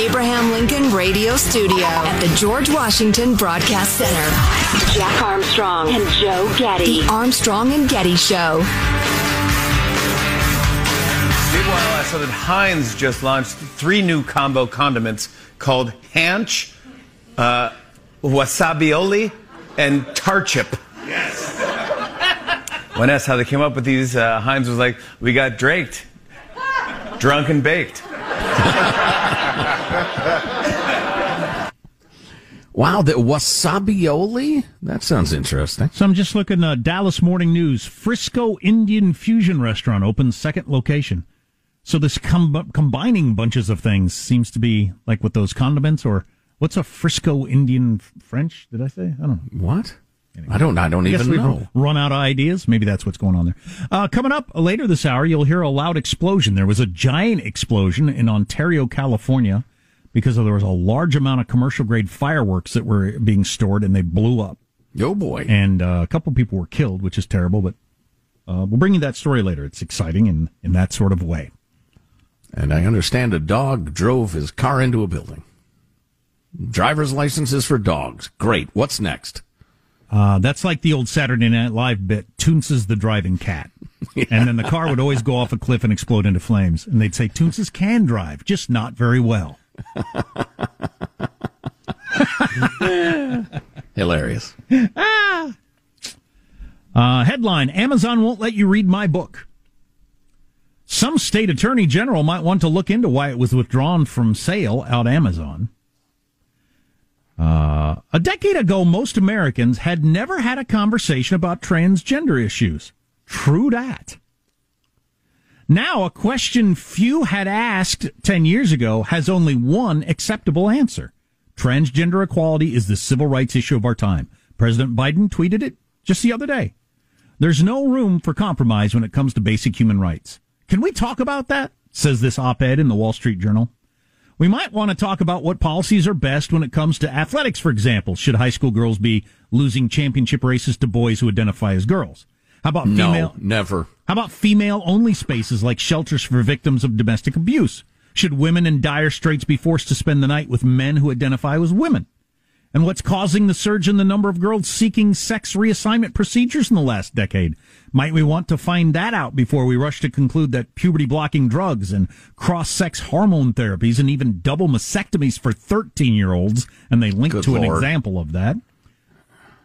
Abraham Lincoln Radio Studio at the George Washington Broadcast Center, Jack Armstrong and Joe Getty. The Armstrong and Getty Show. Meanwhile, I saw that Heinz just launched three new combo condiments called Hanch, uh, Wasabioli, and Tarchup. Yes. When asked how they came up with these, uh, Heinz was like, "We got draked, drunk and baked." Wow, the wasabioli? That sounds interesting. So I'm just looking uh, Dallas Morning News. Frisco Indian Fusion Restaurant opens second location. So this com- combining bunches of things seems to be like with those condiments or what's a Frisco Indian French? Did I say? I don't know. What? I don't. I don't I even know. Run out of ideas. Maybe that's what's going on there. Uh, coming up later this hour, you'll hear a loud explosion. There was a giant explosion in Ontario, California, because there was a large amount of commercial grade fireworks that were being stored, and they blew up. Oh boy! And uh, a couple people were killed, which is terrible. But uh, we'll bring you that story later. It's exciting in in that sort of way. And I understand a dog drove his car into a building. Driver's licenses for dogs. Great. What's next? Uh, that's like the old Saturday Night Live bit, Toonces the driving cat. And then the car would always go off a cliff and explode into flames. And they'd say, Toonces can drive, just not very well. Hilarious. ah! Uh, headline Amazon won't let you read my book. Some state attorney general might want to look into why it was withdrawn from sale out Amazon. Uh, a decade ago, most Americans had never had a conversation about transgender issues. True that. Now, a question few had asked 10 years ago has only one acceptable answer. Transgender equality is the civil rights issue of our time. President Biden tweeted it just the other day. There's no room for compromise when it comes to basic human rights. Can we talk about that? Says this op ed in the Wall Street Journal. We might want to talk about what policies are best when it comes to athletics, for example. Should high school girls be losing championship races to boys who identify as girls? How about No, female? never. How about female only spaces like shelters for victims of domestic abuse? Should women in dire straits be forced to spend the night with men who identify as women? And what's causing the surge in the number of girls seeking sex reassignment procedures in the last decade? Might we want to find that out before we rush to conclude that puberty blocking drugs and cross sex hormone therapies and even double mastectomies for 13 year olds, and they link Good to an example of that,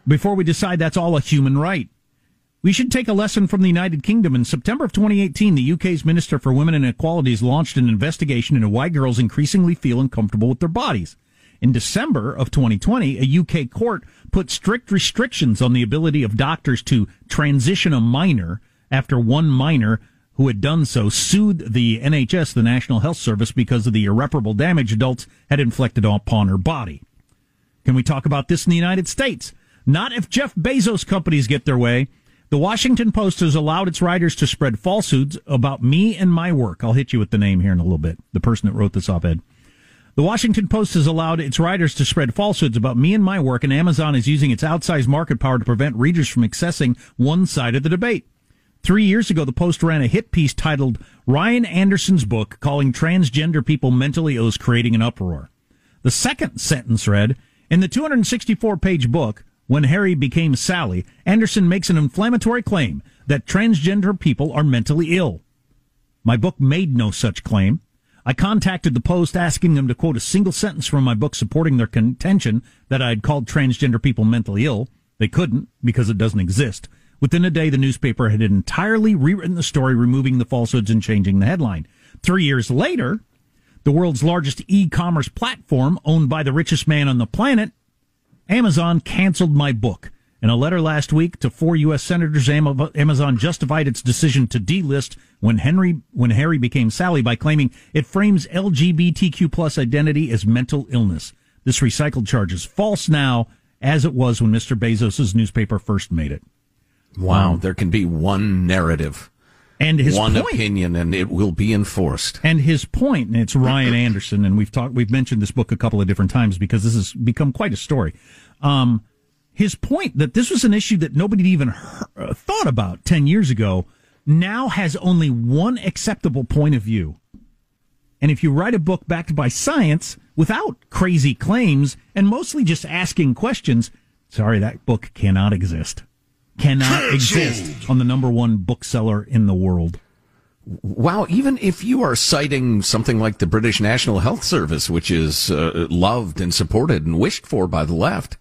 before we decide that's all a human right. We should take a lesson from the United Kingdom. In September of 2018, the UK's Minister for Women and Equalities launched an investigation into why girls increasingly feel uncomfortable with their bodies. In December of 2020, a UK court put strict restrictions on the ability of doctors to transition a minor after one minor who had done so sued the NHS, the National Health Service, because of the irreparable damage adults had inflicted upon her body. Can we talk about this in the United States? Not if Jeff Bezos' companies get their way. The Washington Post has allowed its writers to spread falsehoods about me and my work. I'll hit you with the name here in a little bit. The person that wrote this op ed. The Washington Post has allowed its writers to spread falsehoods about me and my work, and Amazon is using its outsized market power to prevent readers from accessing one side of the debate. Three years ago, the Post ran a hit piece titled Ryan Anderson's book calling transgender people mentally ill is creating an uproar. The second sentence read, in the 264 page book, When Harry Became Sally, Anderson makes an inflammatory claim that transgender people are mentally ill. My book made no such claim. I contacted the Post asking them to quote a single sentence from my book supporting their contention that I had called transgender people mentally ill. They couldn't because it doesn't exist. Within a day, the newspaper had entirely rewritten the story, removing the falsehoods and changing the headline. Three years later, the world's largest e-commerce platform owned by the richest man on the planet, Amazon canceled my book. In a letter last week to four U.S. senators, Amazon justified its decision to delist when Henry, when Harry became Sally by claiming it frames LGBTQ plus identity as mental illness. This recycled charge is false now, as it was when Mr. Bezos' newspaper first made it. Wow, um, there can be one narrative and his one point, opinion, and it will be enforced. And his point, and it's Ryan Anderson, and we've talked, we've mentioned this book a couple of different times because this has become quite a story. Um, his point that this was an issue that nobody even heard, uh, thought about ten years ago now has only one acceptable point of view. And if you write a book backed by science without crazy claims and mostly just asking questions, sorry, that book cannot exist cannot exist on the number one bookseller in the world. Wow, even if you are citing something like the British National Health Service, which is uh, loved and supported and wished for by the left,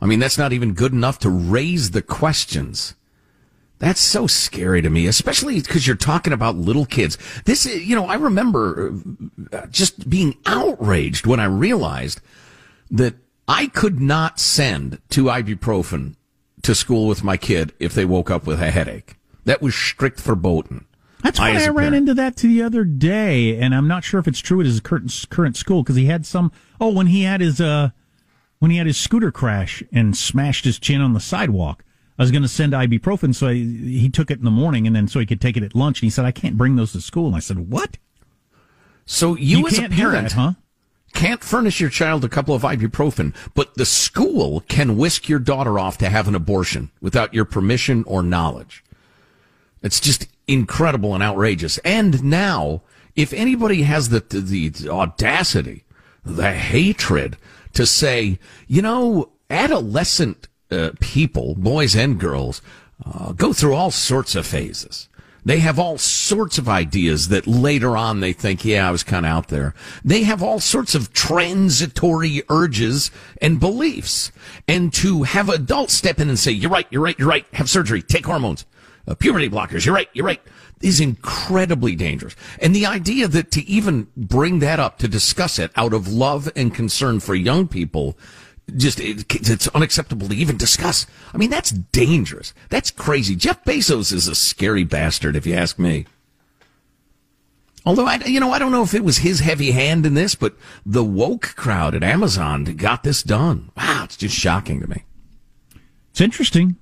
I mean, that's not even good enough to raise the questions. That's so scary to me, especially because you're talking about little kids. This, you know, I remember uh, just being outraged when I realized that I could not send two ibuprofen to school with my kid if they woke up with a headache. That was strict verboten. That's why I, I ran into that to the other day, and I'm not sure if it's true at his current current school because he had some. Oh, when he had his uh, when he had his scooter crash and smashed his chin on the sidewalk. I was going to send ibuprofen, so I, he took it in the morning, and then so he could take it at lunch. And he said, "I can't bring those to school." And I said, "What?" So you, you as a parent, that, huh? Can't furnish your child a couple of ibuprofen, but the school can whisk your daughter off to have an abortion without your permission or knowledge. It's just incredible and outrageous. And now, if anybody has the, the, the audacity, the hatred to say, you know, adolescent uh, people, boys and girls, uh, go through all sorts of phases. They have all sorts of ideas that later on they think, yeah, I was kind of out there. They have all sorts of transitory urges and beliefs. And to have adults step in and say, you're right, you're right, you're right, have surgery, take hormones, uh, puberty blockers, you're right, you're right, is incredibly dangerous. And the idea that to even bring that up, to discuss it out of love and concern for young people, just it, it's unacceptable to even discuss. I mean, that's dangerous. That's crazy. Jeff Bezos is a scary bastard, if you ask me. Although I, you know, I don't know if it was his heavy hand in this, but the woke crowd at Amazon got this done. Wow, it's just shocking to me. It's interesting.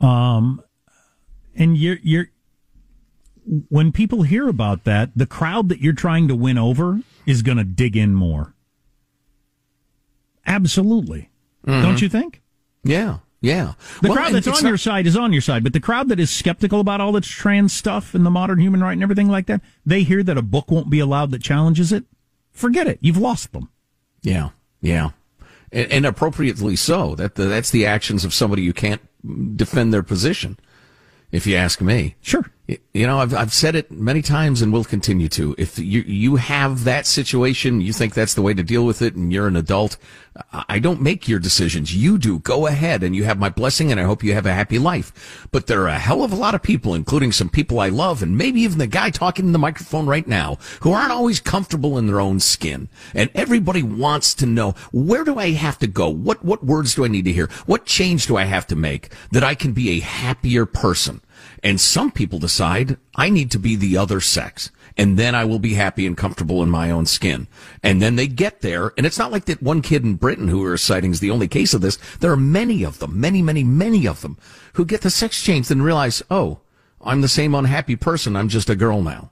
Um, and you're you're when people hear about that, the crowd that you're trying to win over is going to dig in more. Absolutely. Mm-hmm. Don't you think? Yeah. Yeah. The well, crowd that's on not... your side is on your side, but the crowd that is skeptical about all this trans stuff and the modern human right and everything like that, they hear that a book won't be allowed that challenges it. Forget it. You've lost them. Yeah. Yeah. And, and appropriately so. That that's the actions of somebody who can't defend their position. If you ask me. Sure. You know, I've, I've said it many times and will continue to. If you, you have that situation, you think that's the way to deal with it and you're an adult, I don't make your decisions. You do. Go ahead and you have my blessing and I hope you have a happy life. But there are a hell of a lot of people, including some people I love and maybe even the guy talking in the microphone right now, who aren't always comfortable in their own skin. And everybody wants to know, where do I have to go? What, what words do I need to hear? What change do I have to make that I can be a happier person? And some people decide I need to be the other sex and then I will be happy and comfortable in my own skin. And then they get there. And it's not like that one kid in Britain who are citing is the only case of this. There are many of them, many, many, many of them who get the sex change and realize, oh, I'm the same unhappy person. I'm just a girl now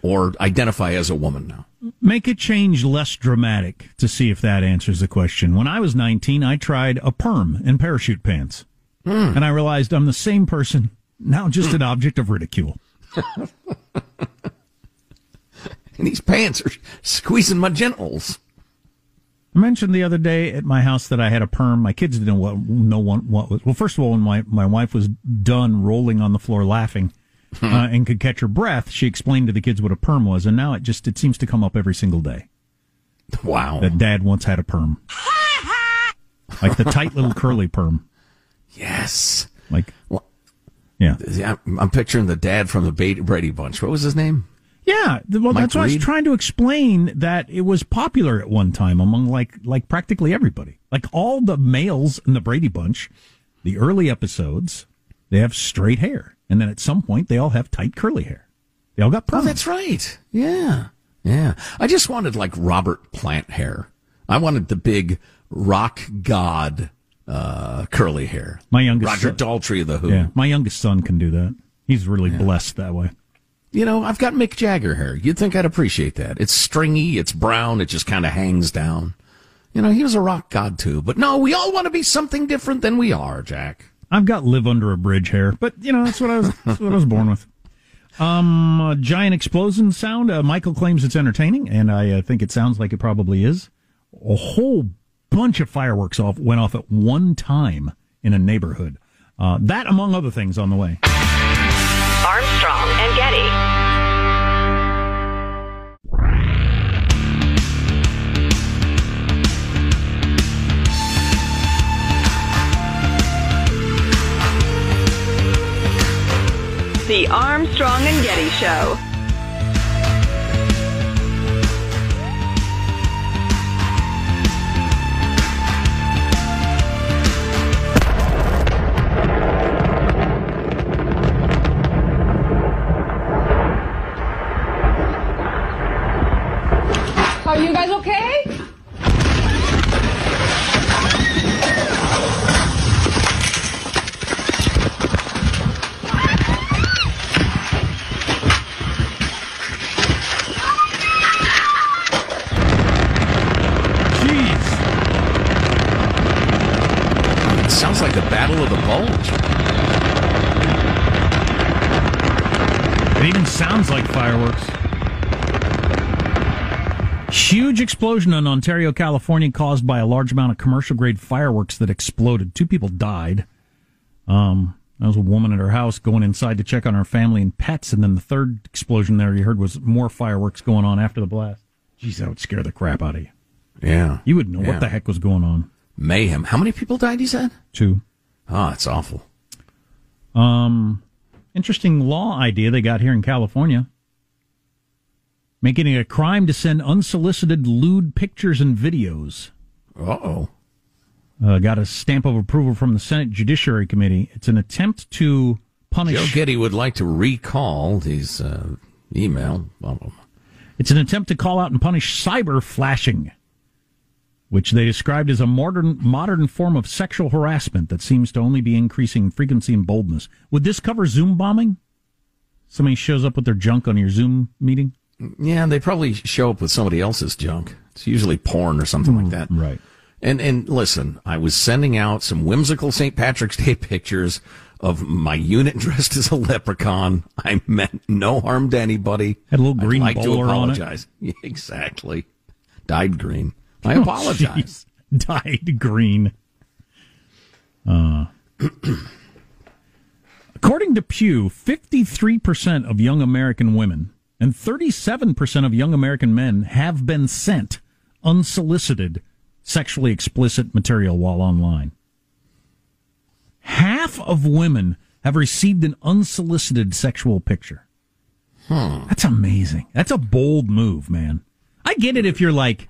or identify as a woman now. Make it change less dramatic to see if that answers the question. When I was 19, I tried a perm and parachute pants. Mm. And I realized I'm the same person now just an object of ridicule. and these pants are squeezing my genitals. I mentioned the other day at my house that I had a perm. My kids didn't know what, know what, what was. Well, first of all, when my, my wife was done rolling on the floor laughing hmm. uh, and could catch her breath, she explained to the kids what a perm was. And now it just it seems to come up every single day. Wow. That dad once had a perm. like the tight little curly perm. Yes. Like, well, yeah. I'm picturing the dad from the Brady Bunch. What was his name? Yeah, well, Mike that's why I was trying to explain that it was popular at one time among like like practically everybody. Like all the males in the Brady Bunch, the early episodes, they have straight hair, and then at some point they all have tight curly hair. They all got perms. Oh, that's right. Yeah, yeah. I just wanted like Robert Plant hair. I wanted the big rock god uh, curly hair. My youngest Roger son, Daltrey of the Who. Yeah, my youngest son can do that. He's really yeah. blessed that way. You know, I've got Mick Jagger hair. You'd think I'd appreciate that. It's stringy, it's brown, it just kind of hangs down. You know, he was a rock god too. But no, we all want to be something different than we are, Jack. I've got live under a bridge hair, but you know that's what I was. that's what I was born with. Um, a giant explosion sound. Uh, Michael claims it's entertaining, and I uh, think it sounds like it probably is. A whole bunch of fireworks off went off at one time in a neighborhood. Uh, that, among other things, on the way. Armstrong and Getty. The Armstrong and Getty Show. Explosion in Ontario, California, caused by a large amount of commercial grade fireworks that exploded. Two people died. Um, there was a woman at her house going inside to check on her family and pets, and then the third explosion there you heard was more fireworks going on after the blast. Geez, that would scare the crap out of you. Yeah. You would know yeah. what the heck was going on. Mayhem. How many people died, he said? Two. Oh, it's awful. Um, interesting law idea they got here in California making it a crime to send unsolicited lewd pictures and videos. Uh-oh. Uh, got a stamp of approval from the Senate Judiciary Committee. It's an attempt to punish. Joe Getty would like to recall his uh, email. It's an attempt to call out and punish cyber flashing, which they described as a modern modern form of sexual harassment that seems to only be increasing in frequency and boldness. Would this cover Zoom bombing? Somebody shows up with their junk on your Zoom meeting. Yeah, they probably show up with somebody else's junk. It's usually porn or something mm, like that. Right. And and listen, I was sending out some whimsical St. Patrick's Day pictures of my unit dressed as a leprechaun. I meant no harm to anybody. Had a little green I'd like to apologize. Yeah, exactly. Dyed green. I oh, apologize. Geez. Dyed green. Uh According to Pew, 53% of young American women and 37% of young American men have been sent unsolicited sexually explicit material while online. Half of women have received an unsolicited sexual picture. Hmm. That's amazing. That's a bold move, man. I get it if you're like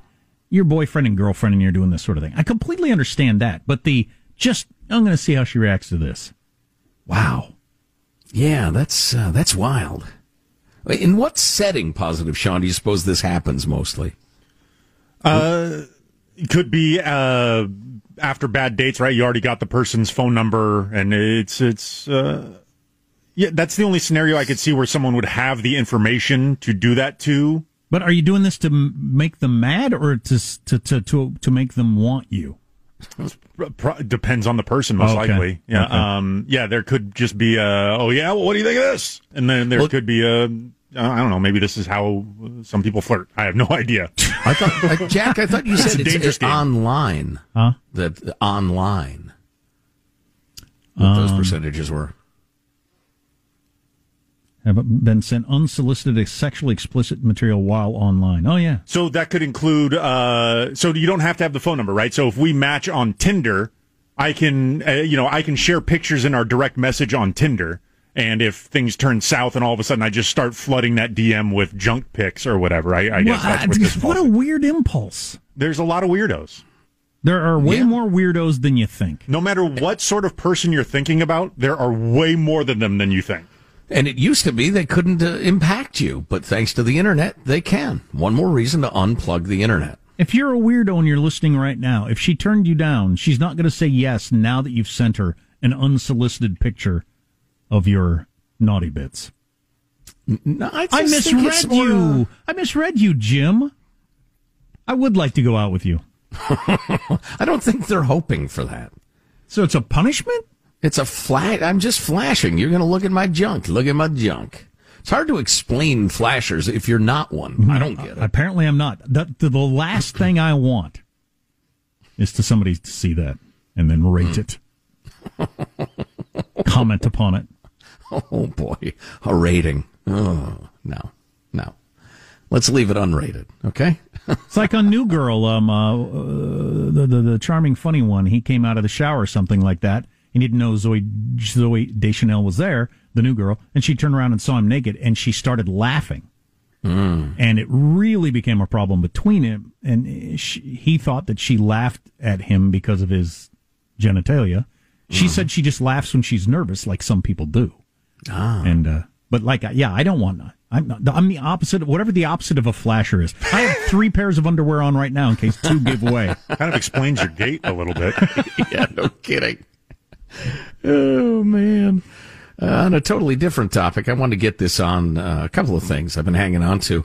your boyfriend and girlfriend and you're doing this sort of thing. I completely understand that. But the just, I'm going to see how she reacts to this. Wow. Yeah, that's uh, that's wild. In what setting, positive Sean, do you suppose this happens mostly? Uh, it could be uh, after bad dates, right? You already got the person's phone number, and it's it's. Uh, yeah, that's the only scenario I could see where someone would have the information to do that to. But are you doing this to make them mad or to to to to, to make them want you? Pro- depends on the person, most Oh, okay. likely. Yeah, Okay. um, yeah. There could just be a, oh yeah, well, what do you think of this? And then there Well- could be a, I don't know, maybe this is how some people flirt. I have no idea. I thought, uh, Jack, I thought you It's said a it's, dangerous it's game. online. Huh? That uh, online. What those Um, percentages were. Have been sent unsolicited sexually explicit material while online. Oh yeah. So that could include, uh, so you don't have to have the phone number, right? So if we match on Tinder, I can, uh, you know, I can share pictures in our direct message on Tinder. And if things turn south and all of a sudden I just start flooding that DM with junk pics or whatever, I, I guess Well, that's what this what a weird impulse. There's a lot of weirdos. There are way Yeah. more weirdos than you think. No matter what sort of person you're thinking about, there are way more than them than you think. And it used to be they couldn't uh, impact you, but thanks to the internet, they can. One more reason to unplug the internet. If you're a weirdo and you're listening right now, if she turned you down, she's not going to say yes now that you've sent her an unsolicited picture of your naughty bits. No, I, I misread more, you. I misread you, Jim. I would like to go out with you. I don't think they're hoping for that. So it's a punishment? It's a flat. I'm just flashing. You're going to look at my junk. Look at my junk. It's hard to explain flashers if you're not one. I don't get it. Apparently, I'm not. The, the, the last thing I want is to somebody to see that and then rate it, comment upon it. Oh boy, a rating. Oh no, no. Let's leave it unrated. Okay. It's like on New Girl, um, uh, uh, the, the the charming, funny one. He came out of the shower or something like that. He didn't know Zooey Zooey Deschanel was there, the new girl, and she turned around and saw him naked, and she started laughing. And it really became a problem between him, and she, he thought that she laughed at him because of his genitalia. She said she just laughs when she's nervous, like some people do. Ah. And uh, but like, yeah, I don't want. I'm not, I'm the opposite. of Whatever the opposite of a flasher is. I have three pairs of underwear on right now in case two give away. Kind of explains your gait a little bit. yeah, no kidding. Oh man. Uh, on a totally different topic, I wanted to get this on uh, a couple of things I've been hanging on to.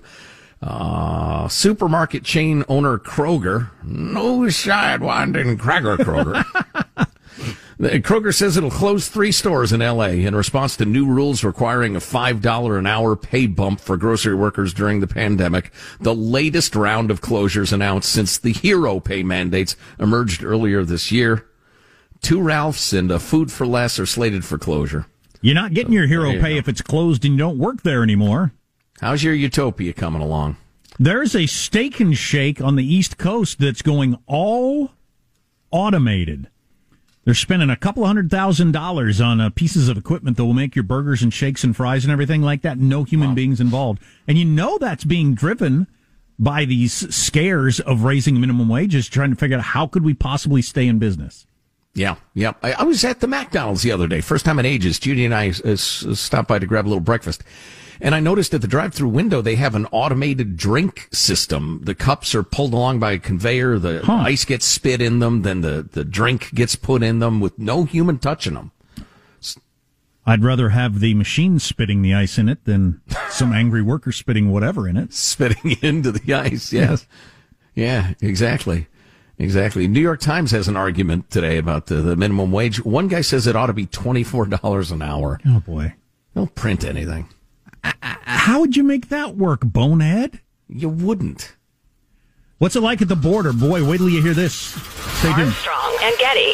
Uh, supermarket chain owner Kroger, no sidewinding Krager Kroger. The- Kroger says it'll close three stores in LA in response to new rules requiring a $5 an hour pay bump for grocery workers during the pandemic. The latest round of closures announced since the hero pay mandates emerged earlier this year. Two Ralphs and a Food for Less are slated for closure. You're not getting your hero you pay if it's closed and you don't work there anymore. How's your utopia coming along? There's a steak and shake on the East Coast that's going all automated. They're spending a couple hundred thousand dollars on uh, pieces of equipment that will make your burgers and shakes and fries and everything like that. No human beings involved. And you know that's being driven by these scares of raising minimum wages, trying to figure out how could we possibly stay in business. Yeah, yeah. I, I was at the McDonald's the other day, first time in ages. Judy and I uh, stopped by to grab a little breakfast. And I noticed at the drive-through window they have an automated drink system. The cups are pulled along by a conveyor. The Huh. ice gets spit in them. Then the, the drink gets put in them with no human touching them. I'd rather have the machine spitting the ice in it than some angry worker spitting whatever in it. Spitting into the ice. Yes. Yeah, exactly. Exactly. New York Times has an argument today about the, the minimum wage. One guy says it ought to be $24 an hour. Oh boy. Don't print anything. How would you make that work, bonehead? You wouldn't. What's it like at the border? Boy, wait till you hear this. Stay tuned. Armstrong and Getty.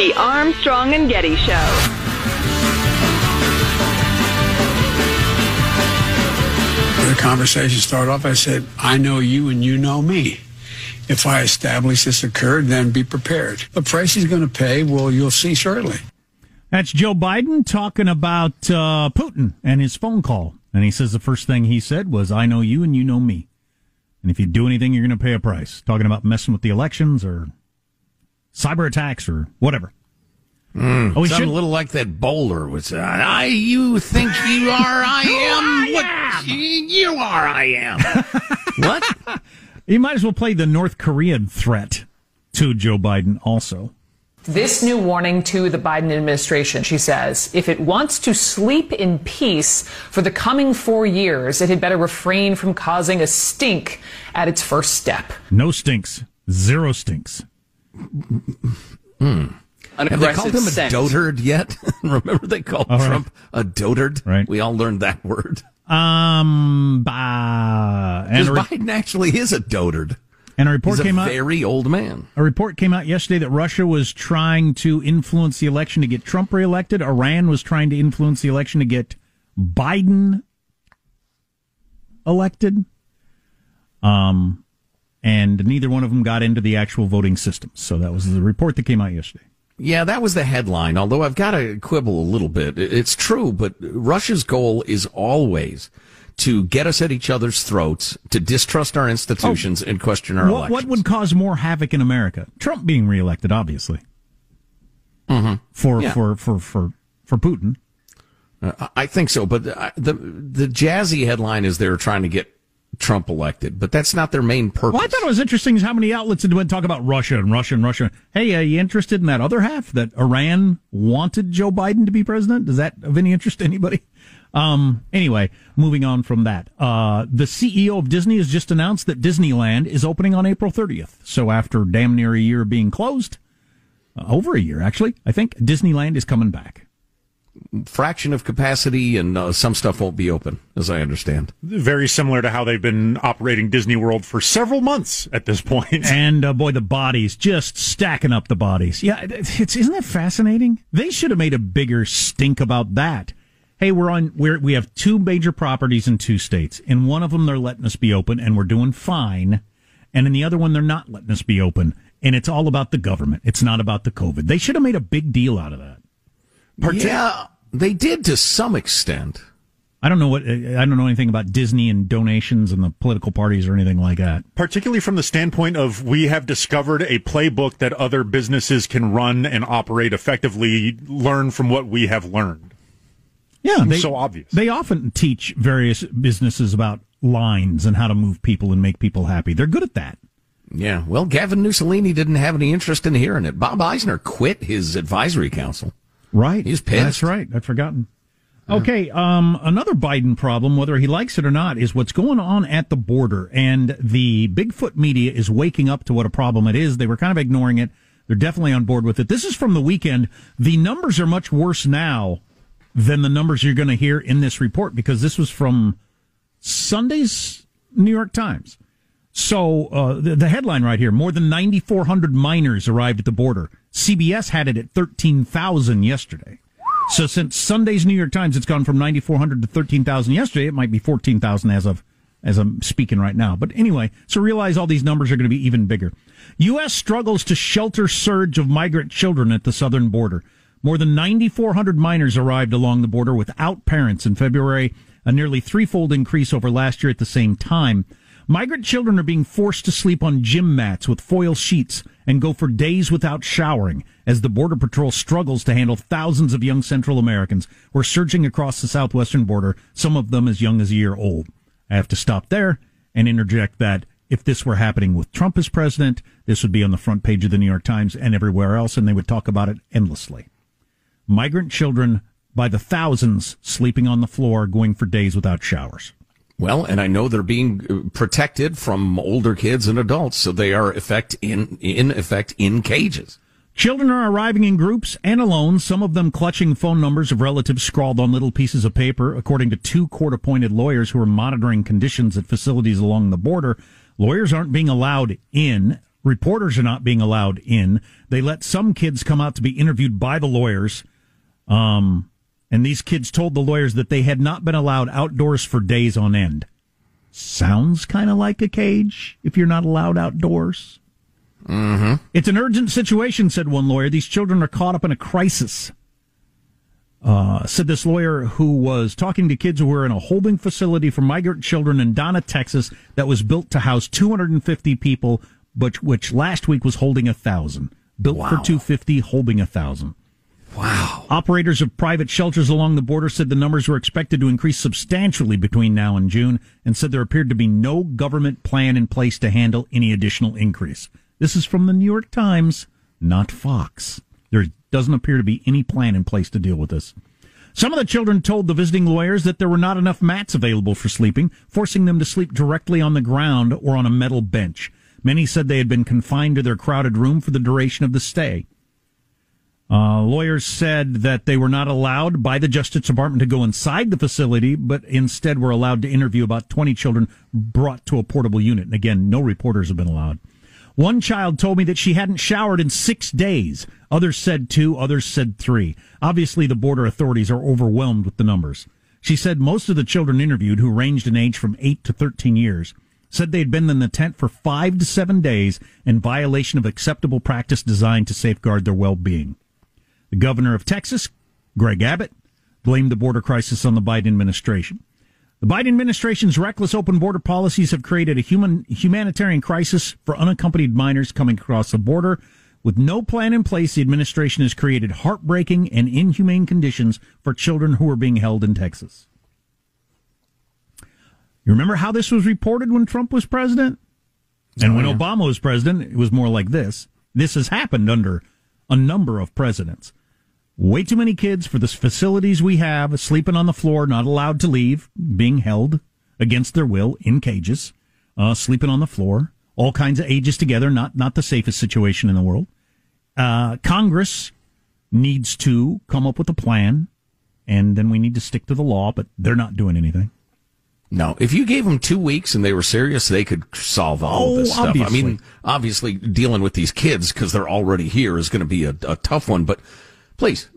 The Armstrong and Getty Show. The conversation started off, I said, I know you and you know me. If I establish this occurred, then be prepared. The price he's going to pay, well, you'll see shortly. That's Joe Biden talking about uh, Putin and his phone call. And he says the first thing he said was, I know you and you know me. And if you do anything, you're going to pay a price. Talking about messing with the elections or cyber attacks or whatever. Mm, oh, sounded a little like that bowler was. Uh, I, you think you are, I am. what you are, I am. what? You might as well play the North Korean threat to Joe Biden also. This new warning to the Biden administration, she says, if it wants to sleep in peace for the coming four years, it had better refrain from causing a stink at its first step. No stinks. Zero stinks. Hmm. Have they called him a scent. dotard yet? Remember they called all Trump a dotard? Right. We all learned that word. Um, bah, and re- Biden actually is a dotard. And a report He's came a out. Very old man. A report came out yesterday that Russia was trying to influence the election to get Trump reelected. Iran was trying to influence the election to get Biden elected. Um, and neither one of them got into the actual voting system. So that was the report that came out yesterday. Yeah, that was the headline. Although I've got to quibble a little bit. It's true, but Russia's goal is always to get us at each other's throats, to distrust our institutions, oh, and question our what, elections. What would cause more havoc in America? Trump being reelected, obviously. Mm-hmm. For, yeah. for for for for Putin. Uh, I think so, but the, the the jazzy headline is they're trying to get Trump elected, but that's not their main purpose. Well, I thought it was interesting how many outlets been talk about Russia and Russia and Russia. Hey, are you interested in that other half that Iran wanted Joe Biden to be president? Does that of any interest to anybody? Um, anyway, moving on from that, uh, the CEO of Disney has just announced that Disneyland is opening on April 30th. So after damn near a year being closed, uh, over a year actually, I think Disneyland is coming back. Fraction of capacity, and uh, some stuff won't be open, as I understand. Very similar to how they've been operating Disney World for several months at this point. And uh, boy, the bodies just stacking up the bodies. Yeah, it's isn't that fascinating? They should have made a bigger stink about that hey, we're on, we're, we have two major properties in two states. In one of them, they're letting us be open and we're doing fine. And in the other one, they're not letting us be open. And it's all about the government. It's not about the COVID. They should have made a big deal out of that. Yeah, they did to some extent. I don't know what I don't know anything about Disney and donations and the political parties or anything like that. Particularly from the standpoint of we have discovered a playbook that other businesses can run and operate effectively, learn from what we have learned. Yeah, they, so obvious. They often teach various businesses about lines and how to move people and make people happy. They're good at that. Yeah, well, Gavin Mussolini didn't have any interest in hearing it. Bob Eisner quit his advisory council. Right. He's pissed. That's right. I'd forgotten. Okay, um, another Biden problem, whether he likes it or not, is what's going on at the border. And the Bigfoot media is waking up to what a problem it is. They were kind of ignoring it. They're definitely on board with it. This is from the weekend. The numbers are much worse now than the numbers you're going to hear in this report because this was from Sunday's New York Times. So uh, the, the, headline right here: more than 9,400 minors arrived at the border. CBS had it at 13,000 yesterday. So since Sunday's New York Times, it's gone from 9,400 to 13,000 yesterday. It might be 14,000 as of as I'm speaking right now. But anyway, so realize all these numbers are going to be even bigger. U.S. struggles to shelter surge of migrant children at the southern border. More than 9,400 minors arrived along the border without parents in February, a nearly threefold increase over last year at the same time. Migrant children are being forced to sleep on gym mats with foil sheets and go for days without showering as the Border Patrol struggles to handle thousands of young Central Americans who are surging across the southwestern border, some of them as young as a year old. I have to stop there and interject that if this were happening with Trump as president, this would be on the front page of the New York Times and everywhere else, and they would talk about it endlessly migrant children by the thousands sleeping on the floor, going for days without showers. Well, and I know they're being uh, protected from older kids and adults, so they are effect in in effect in cages. Children are arriving in groups and alone, some of them clutching phone numbers of relatives scrawled on little pieces of paper, according to two court appointed lawyers who are monitoring conditions at facilities along the border. Lawyers aren't being allowed in. Reporters are not being allowed in. They let some kids come out to be interviewed by the lawyers um, and these kids told the lawyers that they had not been allowed outdoors for days on end. Sounds kind of like a cage if you're not allowed outdoors. Mm-hmm. It's an urgent situation, said one lawyer. These children are caught up in a crisis. Uh, said this lawyer who was talking to kids who were in a holding facility for migrant children in Donna, Texas, that was built to house 250 people, but which last week was holding a thousand. Built wow. for 250, holding a thousand. Wow. Operators of private shelters along the border said the numbers were expected to increase substantially between now and June and said there appeared to be no government plan in place to handle any additional increase. This is from the New York Times, not Fox. There doesn't appear to be any plan in place to deal with this. Some of the children told the visiting lawyers that there were not enough mats available for sleeping, forcing them to sleep directly on the ground or on a metal bench. Many said they had been confined to their crowded room for the duration of the stay. Uh, lawyers said that they were not allowed by the Justice Department to go inside the facility, but instead were allowed to interview about 20 children brought to a portable unit. And again, no reporters have been allowed. One child told me that she hadn't showered in six days. Others said two, others said three. Obviously, the border authorities are overwhelmed with the numbers. She said most of the children interviewed, who ranged in age from 8 to 13 years, said they'd been in the tent for five to seven days in violation of acceptable practice designed to safeguard their well being. The governor of Texas, Greg Abbott, blamed the border crisis on the Biden administration. The Biden administration's reckless open border policies have created a human humanitarian crisis for unaccompanied minors coming across the border. With no plan in place, the administration has created heartbreaking and inhumane conditions for children who are being held in Texas. You remember how this was reported when Trump was president? And Oh, when yeah. Obama was president, it was more like this. This has happened under a number of presidents. Way too many kids for the facilities we have, sleeping on the floor, not allowed to leave, being held against their will in cages, uh, sleeping on the floor, all kinds of ages together, not, not the safest situation in the world. Uh, Congress needs to come up with a plan, and then we need to stick to the law, but they're not doing anything. No, if you gave them two weeks and they were serious, they could solve all Oh, this stuff. I mean, obviously, dealing with these kids because they're already here is going to be a, a tough one. But please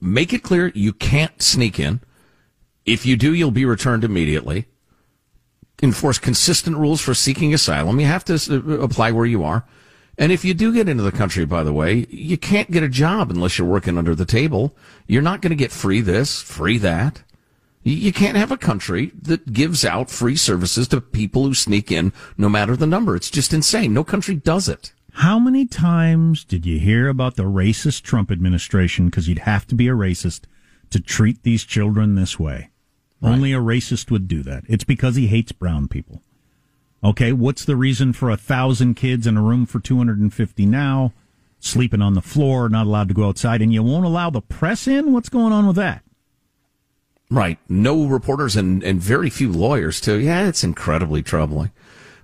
make it clear you can't sneak in. If you do, you'll be returned immediately. Enforce consistent rules for seeking asylum. You have to uh, apply where you are. And if you do get into the country, by the way, you can't get a job unless you're working under the table. You're not going to get free this, free that. You- You can't have a country that gives out free services to people who sneak in, no matter the number. It's just insane. No country does it. How many times did you hear about the racist Trump administration? Because you'd have to be a racist to treat these children this way. Only a racist would do that. It's because he hates brown people. Okay, what's the reason for a thousand kids in a room for 250 now, sleeping on the floor, not allowed to go outside, and you won't allow the press in? What's going on with that? Right. No reporters and, and very few lawyers too. Yeah, it's incredibly troubling.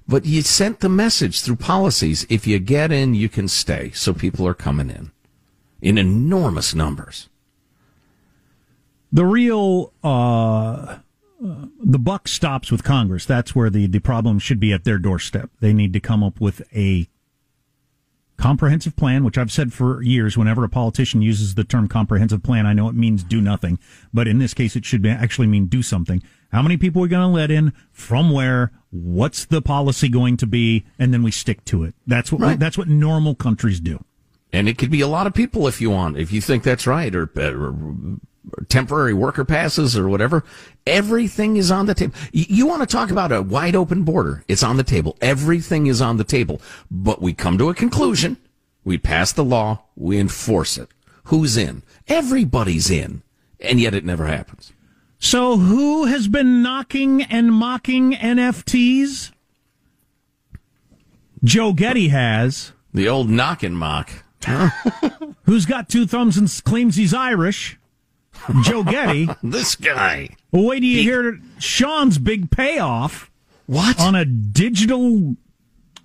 But you sent the message through policies. If you get in, you can stay. So people are coming in in enormous numbers. The real uh, uh, the buck stops with Congress. That's where the the problem should be at their doorstep. They need to come up with a comprehensive plan, which I've said for years. Whenever a politician uses the term comprehensive plan, I know it means do nothing, but in this case, it should be, actually mean do something. How many people are going to let in? From where? What's the policy going to be? And then we stick to it. That's what Right. that's what normal countries do. And it could be a lot of people if you want, if you think that's right, or, or, or temporary worker passes or whatever. Everything is on the table. You, want to talk about a wide open border? It's on the table. Everything is on the table. But we come to a conclusion. We pass the law. We enforce it. Who's in? Everybody's in. And yet it never happens. So, who has been knocking and mocking NFTs? Joe Getty has. The old knock and mock. Who's got two thumbs and claims he's Irish? Joe Getty. this guy. Well, wait till you hear Sean's big payoff. What? On a digital.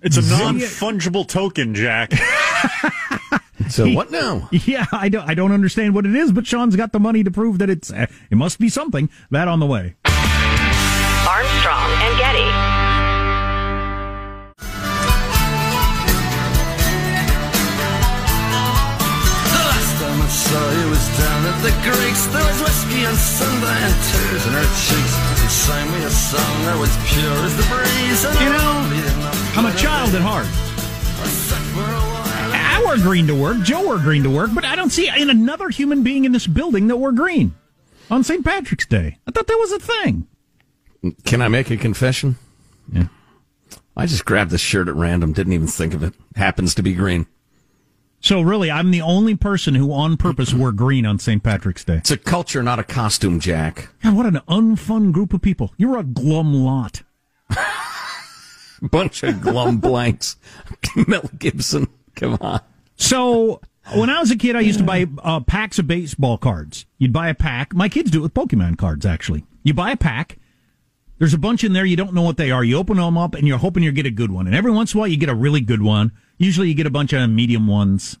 It's a non fungible token, Jack. So what now? Yeah, I don't, I don't understand what it is, but Sean's got the money to prove that it's, uh, it must be something. That on the way. Armstrong and Getty. Time I saw you was down at the Greeks. There was whiskey and Sunday and tears in her cheeks. She sang me a song that was pure as the breeze. And You know, I'm a child at heart. I wear green to work. Joe wore green to work, but I don't see in another human being in this building that wore green on St. Patrick's Day. I thought that was a thing. Can I make a confession? Yeah. I just grabbed this shirt at random. Didn't even think of it. Happens to be green. So really, I'm the only person who on purpose wore green on St. Patrick's Day. It's a culture, not a costume, Jack. God, what an unfun group of people. You're a glum lot. Bunch of glum blanks. Mel Gibson. Come on. So when I was a kid, I used to buy uh, packs of baseball cards. You'd buy a pack. My kids do it with Pokemon cards, actually. You buy a pack. There's a bunch in there. You don't know what they are. You open them up and you're hoping you get a good one. And every once in a while, you get a really good one. Usually you get a bunch of medium ones.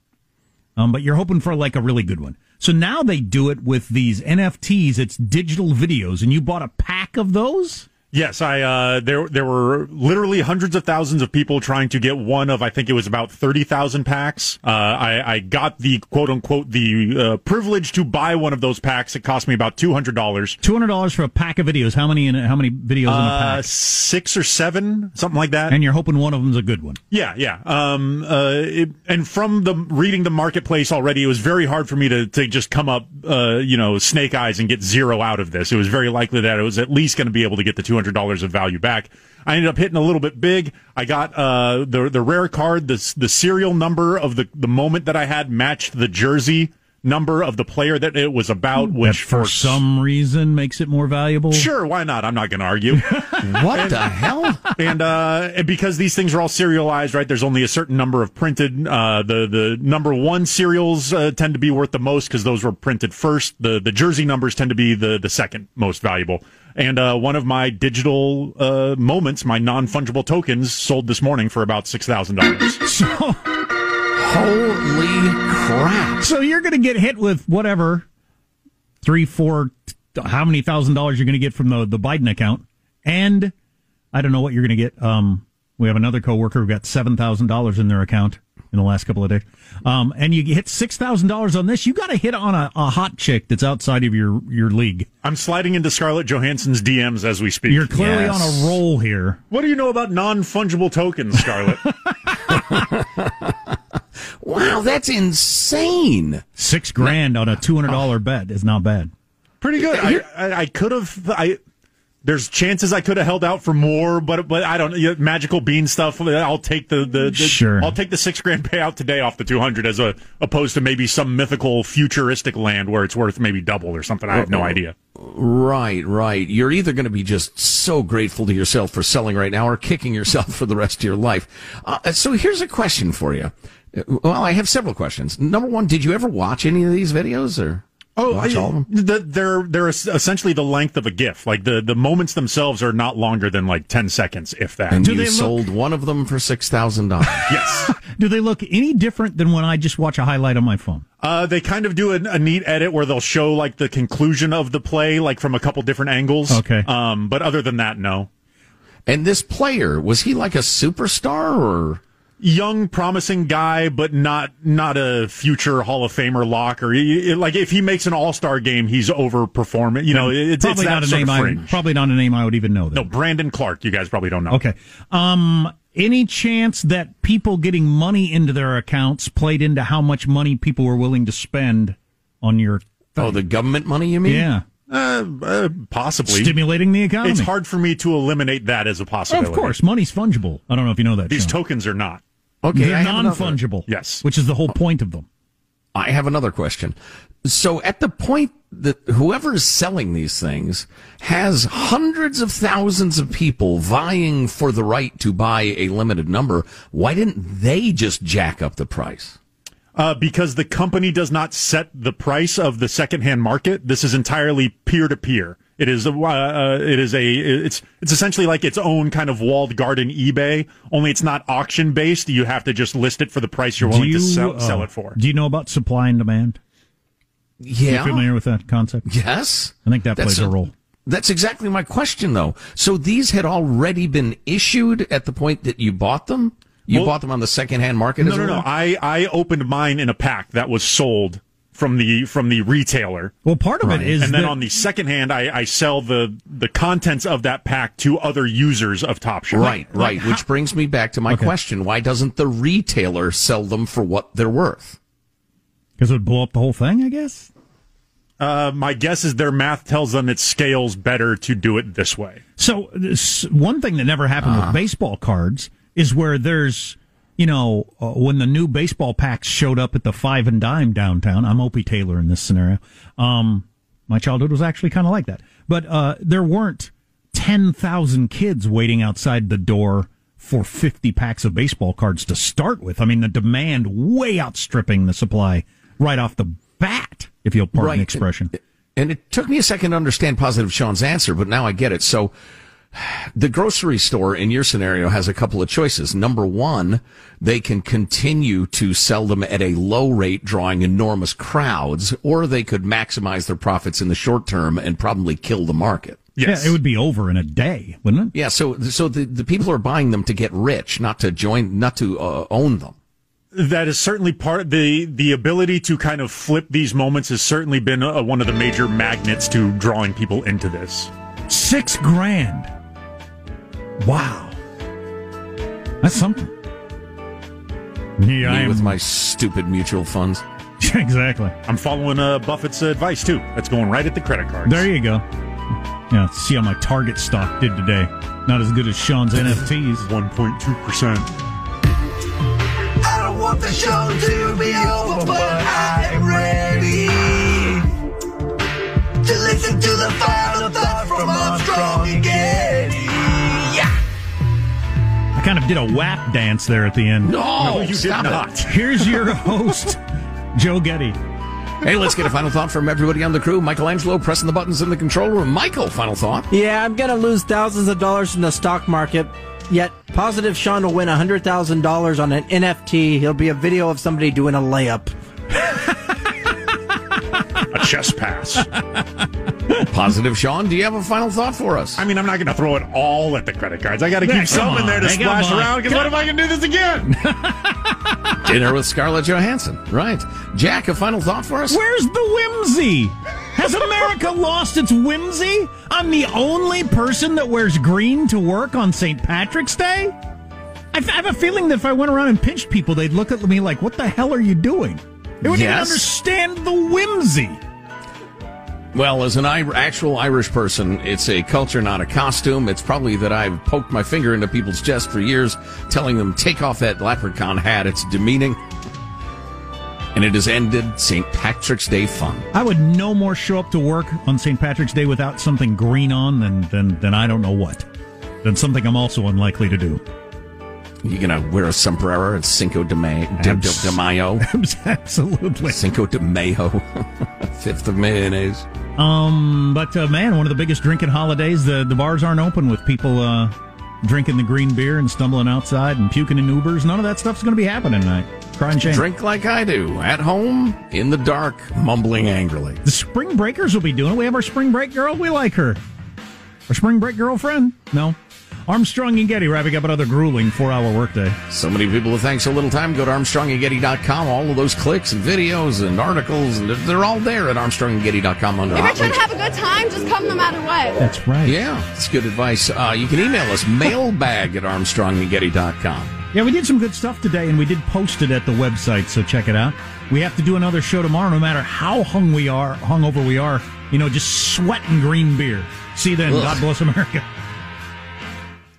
Um, but you're hoping for like a really good one. So now they do it with these NFTs. It's digital videos and you bought a pack of those? Yes, I uh, there there were literally hundreds of thousands of people trying to get one of I think it was about thirty thousand packs. Uh, I, I got the quote unquote the uh, privilege to buy one of those packs. It cost me about two hundred dollars. Two hundred dollars for a pack of videos. How many in how many videos in a Uh, pack? six or seven, something like that. And you're hoping one of them's a good one. Yeah, yeah. Um, uh, it, and from the reading the marketplace already, it was very hard for me to, to just come up, uh, you know, snake eyes and get zero out of this. It was very likely that it was at least going to be able to get the two hundred dollars of value back. I ended up hitting a little bit big. I got uh, the the rare card. The the serial number of the the moment that I had matched the jersey number of the player that it was about, That which for some reason makes it more valuable. Sure, why not? I'm not going to argue. what the hell? And uh, because these things are all serialized, right? There's only a certain number of printed. Uh, the the number one serials uh, tend to be worth the most because those were printed first. The the jersey numbers tend to be the the second most valuable. And uh, one of my digital uh, moments, my non fungible tokens, sold this morning for about six thousand dollars. So Holy crap! So you're going to get hit with whatever three, four, how many thousand dollars you're going to get from the the Biden account, and I don't know what you're going to get. Um, we have another coworker who got seven thousand dollars in their account in the last couple of days, um, and you hit six thousand dollars on this. You got to hit on a, a hot chick that's outside of your your league. I'm sliding into Scarlett Johansson's DMs as we speak. You're clearly on a roll here. What do you know about non fungible tokens, Scarlett? Wow, that's insane. Six grand on a two hundred dollar bet is not bad. Pretty good. I, I, I could have. I there's chances I could have held out for more, but but I don't. You know, magical bean stuff. I'll take the, the, the Sure. I'll take the six grand payout today off the two hundred as a opposed to maybe some mythical futuristic land where it's worth maybe double or something. I have no idea. Right, right. You're either going to be just so grateful to yourself for selling right now or kicking yourself for the rest of your life. Uh, so here's a question for you. Uh, Well, I have several questions. Number one, did you ever watch any of these videos or? Oh, watch I- all of them? the- they're they're essentially the length of a GIF. Like the the moments themselves are not longer than like ten seconds, if that. And you sold one of them for six thousand dollars. yes. Do they look any different than when I just watch a highlight on my phone? Uh, they kind of do a, a neat edit where they'll show like the conclusion of the play, like from a couple different angles. Okay. Um, but other than that, no. And this player was he like a superstar or? Young, promising guy, but not not a future Hall of Famer lock or he, like if he makes an All Star game, he's overperforming. You know, it's, probably it's not a name. I, probably not a name I would even know. Then. No, Brandon Clarke. You guys probably don't know. Okay. Um, any chance that people getting money into their accounts played into how much money people were willing to spend on your? Oh, the government money, you mean? Yeah. Uh, uh, possibly Stimulating the economy. It's hard for me to eliminate that as a possibility. Of course, money's fungible. I don't know if you know that. These Sean. tokens are not. Okay, They're I non-fungible. Yes. which is the whole point of them. I have another question. So at the point that whoever is selling these things has hundreds of thousands of people vying for the right to buy a limited number, why didn't they just jack up the price? Uh, because the company does not set the price of the secondhand market. This is entirely peer to peer. It is a, uh, it is a, it's, it's essentially like its own kind of walled garden eBay, only it's not auction based. You have to just list it for the price you're willing you, to sell, uh, sell it for. Do you know about supply and demand? Yeah. You familiar with that concept? Yes. I think that That's plays a, role. That's exactly my question, though. So these had already been issued at the point that you bought them? You Well- bought them on the secondhand market? No, as no, no. I, I opened mine in a pack that was sold from the, from the retailer. Well, part of Right. it is and then that- on the second hand, I, I sell the, the contents of that pack to other users of Top Shot. Right, right. Which brings me back to my Okay. question. Why doesn't the retailer sell them for what they're worth? because it would blow up the whole thing. I guess. Uh, my guess is their math tells them it scales better to do it this way. So this, one thing that never happened Uh-huh. with baseball cards is where there's, you know, uh, when the new baseball packs showed up at the five and dime downtown. I'm Opie Taylor in this scenario. Um, my childhood was actually kind of like that, but uh, there weren't ten thousand kids waiting outside the door for fifty packs of baseball cards to start with. I mean, the demand way outstripping the supply right off the bat. If you'll pardon the expression. And it took me a second to understand Positive Sean's answer, but now I get it. So the grocery store in your scenario has a couple of choices. Number one, they can continue to sell them at a low rate, drawing enormous crowds, or they could maximize their profits in the short term and probably kill the market. Yeah, it would be over in a day, wouldn't it? Yeah, so so the, the people are buying them to get rich, not to join, not to uh, own them. That is certainly part the the ability to kind of flip these moments has certainly been a, one of the major magnets to drawing people into this. Six grand. Wow, that's something. Yeah, Me I am with my stupid mutual funds. exactly. I'm following uh, Buffett's advice too. That's going right at the credit cards. There you go. Yeah, see how my Target stock did today. Not as good as Sean's NFTs. 1.2%. I don't want the show to be over, but I am ready to listen to the final kind of did a WAP dance there at the end. No, you did stop it. not. Here's your host, Joe Getty. Hey, let's get a final thought from everybody on the crew. Michael Angelo pressing the buttons in the control room. Michael, final thought. Yeah, I'm gonna lose thousands of dollars in the stock market. Yet, positive Sean will win hundred thousand dollars on an NFT. He'll be a video of somebody doing a layup. A chest pass. Positive Sean, do you have a final thought for us? I mean, I'm not going to throw it all at the credit cards. I got to Yeah, keep some come in there to on. Splash around. Because what if I can do this again? Dinner with Scarlett Johansson. Right. Jack, a final thought for us? Where's the whimsy? Has America lost its whimsy? I'm the only person that wears green to work on St. Patrick's Day? I f- I have a feeling that if I went around and pinched people, they'd look at me like, what the hell are you doing? They wouldn't even understand the whimsy. Well, as an actual Irish person, it's a culture, not a costume. It's probably that I've poked my finger into people's chest for years, telling them, take off that leprechaun hat. It's demeaning. And it has ended St. Patrick's Day fun. I would no more show up to work on St. Patrick's Day without something green on than, than, than I don't know what. Than something I'm also unlikely to do. You're going to wear a sombrero at Cinco de, May, de, de, de Mayo. Absolutely. Cinco de Mayo. Fifth of mayonnaise. Um, but uh, man, one of the biggest drinking holidays. The the bars aren't open with people uh, drinking the green beer and stumbling outside and puking in Ubers. None of that stuff's going to be happening tonight. Crying shame. Drink like I do. At home, in the dark, mumbling angrily. The spring breakers will be doing it. We have our spring break girl. We like her. Our spring break girlfriend? No. Armstrong and Getty wrapping up another grueling four-hour workday. So many people with thanks so little time. Go to ArmstrongandGetty.com. All of those clicks and videos and articles, and they're- they're all there at ArmstrongandGetty.com under If you're hot trying to have a good time, just come no matter what. That's right. Yeah, it's good advice. Uh, you can email us mailbag at ArmstrongandGetty.com. Yeah, we did some good stuff today, and we did post it at the website, so check it out. We have to do another show tomorrow, no matter how hung we are, hungover we are. You know, just sweating green beer. See you then. Ugh. God bless America.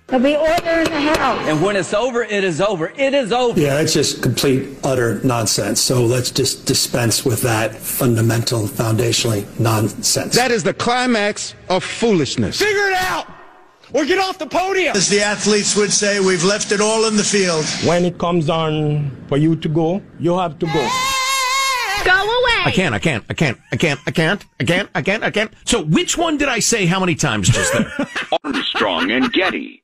There'll be order in the house. And when it's over, it is over. It is over. Yeah, that's just complete, utter nonsense. So let's just dispense with that fundamental, foundationally nonsense. That is the climax of foolishness. Figure it out! Or get off the podium! As the athletes would say, we've left it all in the field. When it comes on for you to go, you have to go. Go away. I can't, I can't, I can't, I can't, I can't, I can't, I can't, I can't. So which one did I say how many times just there? Armstrong and Getty.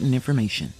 important information.